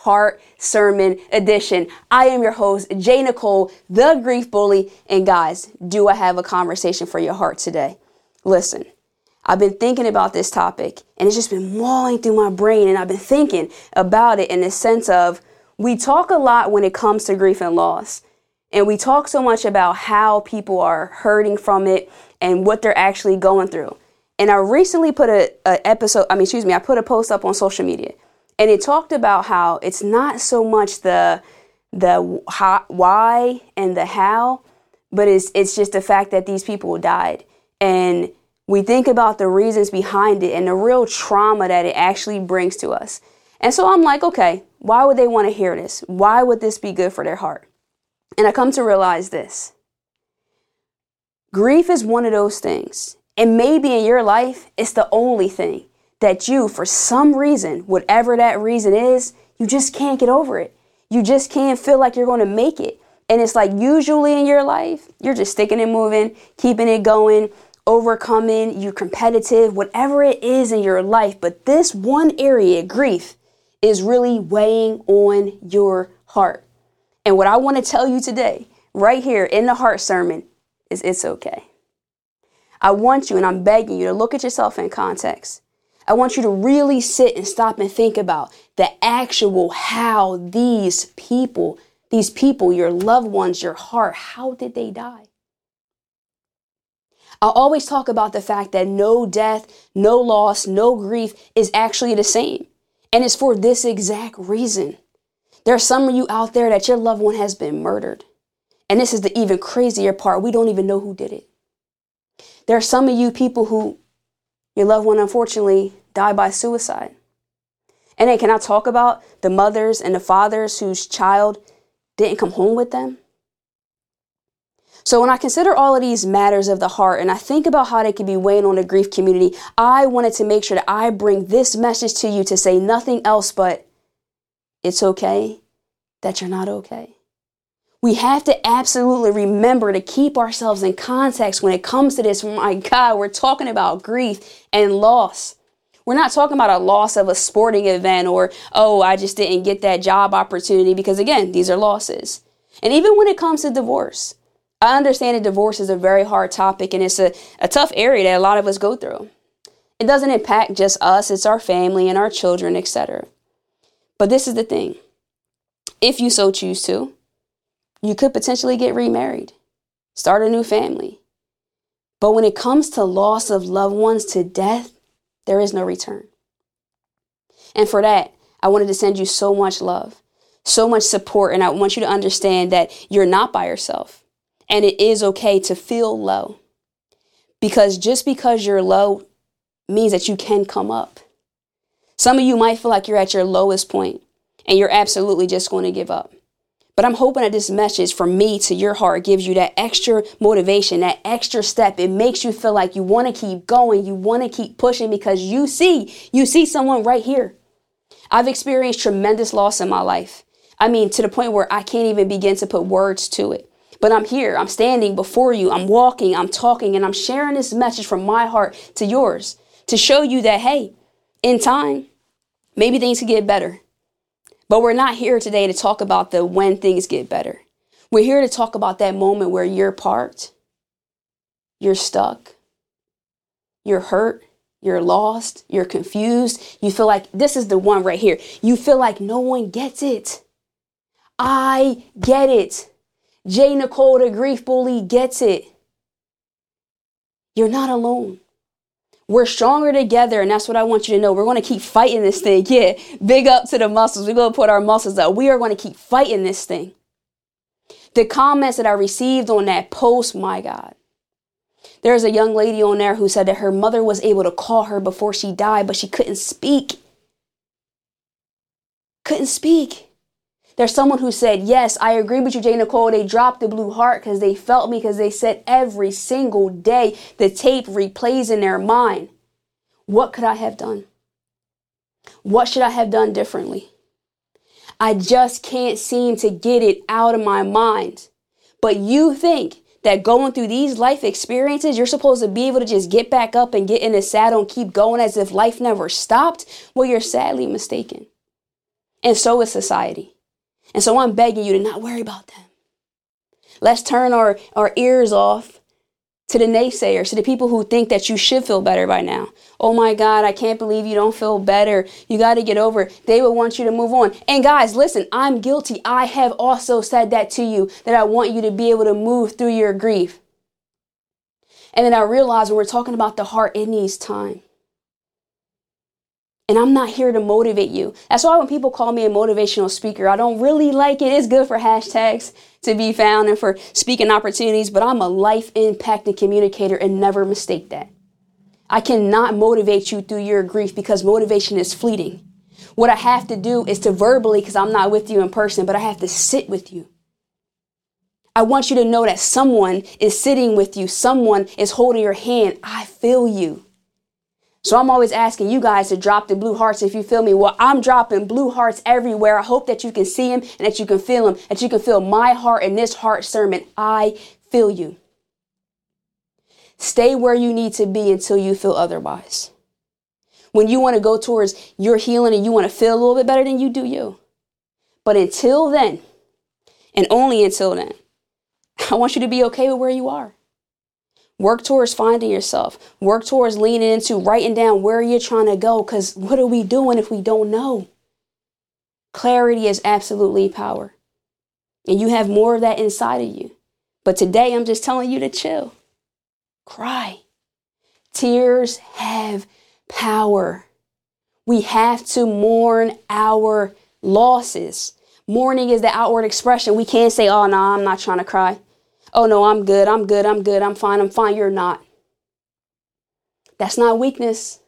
Heart Sermon Edition. I am your host, J. Nicole, the Grief Bully. And guys, do I have a conversation for your heart today? Listen, I've been thinking about this topic and it's just been mulling through my brain. And I've been thinking about it in the sense of we talk a lot when it comes to grief and loss. And we talk so much about how people are hurting from it and what they're actually going through. And I recently put a, episode, I mean, excuse me, I put a post up on social media and it talked about how it's not so much the the how, why and the how, but it's it's just the fact that these people died, and we think about the reasons behind it and the real trauma that it actually brings to us. And so I'm like, okay, why would they want to hear this? Why would this be good for their heart? And I come to realize this. Grief is one of those things. And maybe in your life, it's the only thing that you, for some reason, whatever that reason is, you just can't get over it. You just can't feel like you're going to make it. And it's like usually in your life, you're just sticking and moving, keeping it going, overcoming, you're competitive, whatever it is in your life. But this one area, grief, is really weighing on your heart. And what I want to tell you today, right here in the heart sermon, is it's okay. I want you, and I'm begging you to look at yourself in context. I want you to really sit and stop and think about the actual how these people, these people, your loved ones, your heart, how did they die? I always talk about the fact that no death, no loss, no grief is actually the same. And it's for this exact reason. There are some of you out there that your loved one has been murdered. And this is the even crazier part. We don't even know who did it. There are some of you people who your loved one, unfortunately, died by suicide. And then, can I talk about the mothers and the fathers whose child didn't come home with them? So, when I consider all of these matters of the heart and I think about how they could be weighing on the grief community, I wanted to make sure that I bring this message to you to say nothing else but it's okay that you're not okay. We have to absolutely remember to keep ourselves in context when it comes to this. Oh my God, we're talking about grief and loss. We're not talking about a loss of a sporting event or, oh, I just didn't get that job opportunity because, again, these are losses. And even when it comes to divorce, I understand that divorce is a very hard topic and it's a, a tough area that a lot of us go through. It doesn't impact just us, it's our family and our children, etc. But this is the thing if you so choose to, you could potentially get remarried, start a new family. But when it comes to loss of loved ones to death, there is no return. And for that, I wanted to send you so much love, so much support, and I want you to understand that you're not by yourself. And it is okay to feel low. Because just because you're low means that you can come up. Some of you might feel like you're at your lowest point and you're absolutely just going to give up. But I'm hoping that this message from me to your heart gives you that extra motivation, that extra step. It makes you feel like you want to keep going, you want to keep pushing because you see, you see someone right here. I've experienced tremendous loss in my life. I mean, to the point where I can't even begin to put words to it. But I'm here, I'm standing before you, I'm walking, I'm talking, and I'm sharing this message from my heart to yours to show you that, hey, in time, maybe things could get better. But we're not here today to talk about the when things get better. We're here to talk about that moment where you're parked, you're stuck, you're hurt, you're lost, you're confused. You feel like this is the one right here. You feel like no one gets it. I get it. J. Nicole, the grief bully, gets it. You're not alone. We're stronger together, and that's what I want you to know. We're going to keep fighting this thing. Yeah, big up to the muscles. We're going to put our muscles up. We are going to keep fighting this thing. The comments that I received on that post, my God. There's a young lady on there who said that her mother was able to call her before she died, but she couldn't speak. Couldn't speak. There's someone who said, Yes, I agree with you, J. Nicole. They dropped the blue heart because they felt me, because they said every single day the tape replays in their mind. What could I have done? What should I have done differently? I just can't seem to get it out of my mind. But you think that going through these life experiences, you're supposed to be able to just get back up and get in the saddle and keep going as if life never stopped? Well, you're sadly mistaken. And so is society. And so I'm begging you to not worry about them. Let's turn our, our ears off to the naysayers, to the people who think that you should feel better by now. Oh my God, I can't believe you don't feel better. You got to get over it. They would want you to move on. And guys, listen, I'm guilty. I have also said that to you that I want you to be able to move through your grief. And then I realized when we're talking about the heart, it needs time. And I'm not here to motivate you. That's why when people call me a motivational speaker, I don't really like it. It's good for hashtags to be found and for speaking opportunities, but I'm a life impacting communicator and never mistake that. I cannot motivate you through your grief because motivation is fleeting. What I have to do is to verbally, because I'm not with you in person, but I have to sit with you. I want you to know that someone is sitting with you, someone is holding your hand. I feel you. So I'm always asking you guys to drop the blue hearts if you feel me. Well, I'm dropping blue hearts everywhere. I hope that you can see them and that you can feel them, that you can feel my heart in this heart sermon. I feel you. Stay where you need to be until you feel otherwise. When you want to go towards your healing and you want to feel a little bit better than you do you. But until then, and only until then, I want you to be okay with where you are. Work towards finding yourself. Work towards leaning into writing down where you're trying to go. Because what are we doing if we don't know? Clarity is absolutely power. And you have more of that inside of you. But today I'm just telling you to chill. Cry. Tears have power. We have to mourn our losses. Mourning is the outward expression. We can't say, oh, no, I'm not trying to cry. Oh no, I'm good, I'm good, I'm good, I'm fine, I'm fine. You're not. That's not weakness,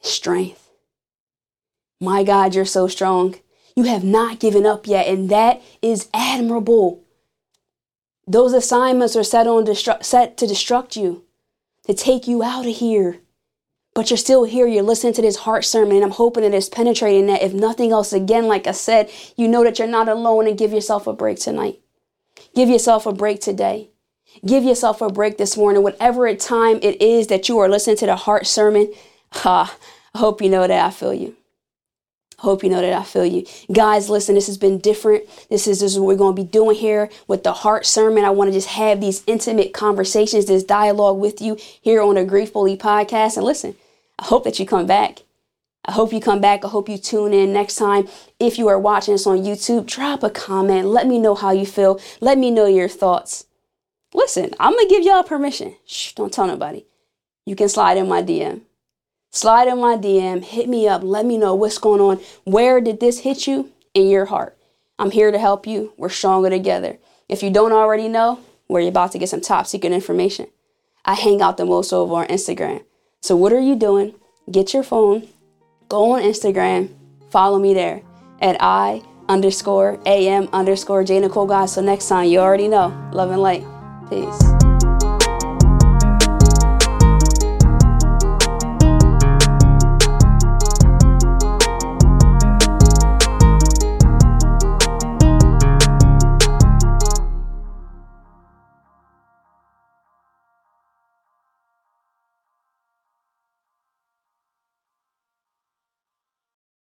strength. My God, you're so strong. You have not given up yet, and that is admirable. Those assignments are set on destru- set to destruct you, to take you out of here. But you're still here. You're listening to this heart sermon, and I'm hoping that it's penetrating that. If nothing else, again, like I said, you know that you're not alone and give yourself a break tonight. Give yourself a break today. Give yourself a break this morning, whatever time it is that you are listening to the heart sermon. Ha, I hope you know that I feel you. Hope you know that I feel you. Guys, listen, this has been different. This is, this is what we're going to be doing here with the heart sermon. I want to just have these intimate conversations, this dialogue with you here on the Grief Bully podcast. And listen, I hope that you come back. I hope you come back. I hope you tune in next time. If you are watching this on YouTube, drop a comment. Let me know how you feel. Let me know your thoughts. Listen, I'm going to give y'all permission. Shh, don't tell nobody. You can slide in my DM. Slide in my DM, hit me up, let me know what's going on. Where did this hit you in your heart? I'm here to help you. We're stronger together. If you don't already know, we're about to get some top secret information. I hang out the most over on Instagram. So, what are you doing? Get your phone, go on Instagram, follow me there at I underscore AM underscore J Nicole guys. So next time you already know. Love and light. Peace.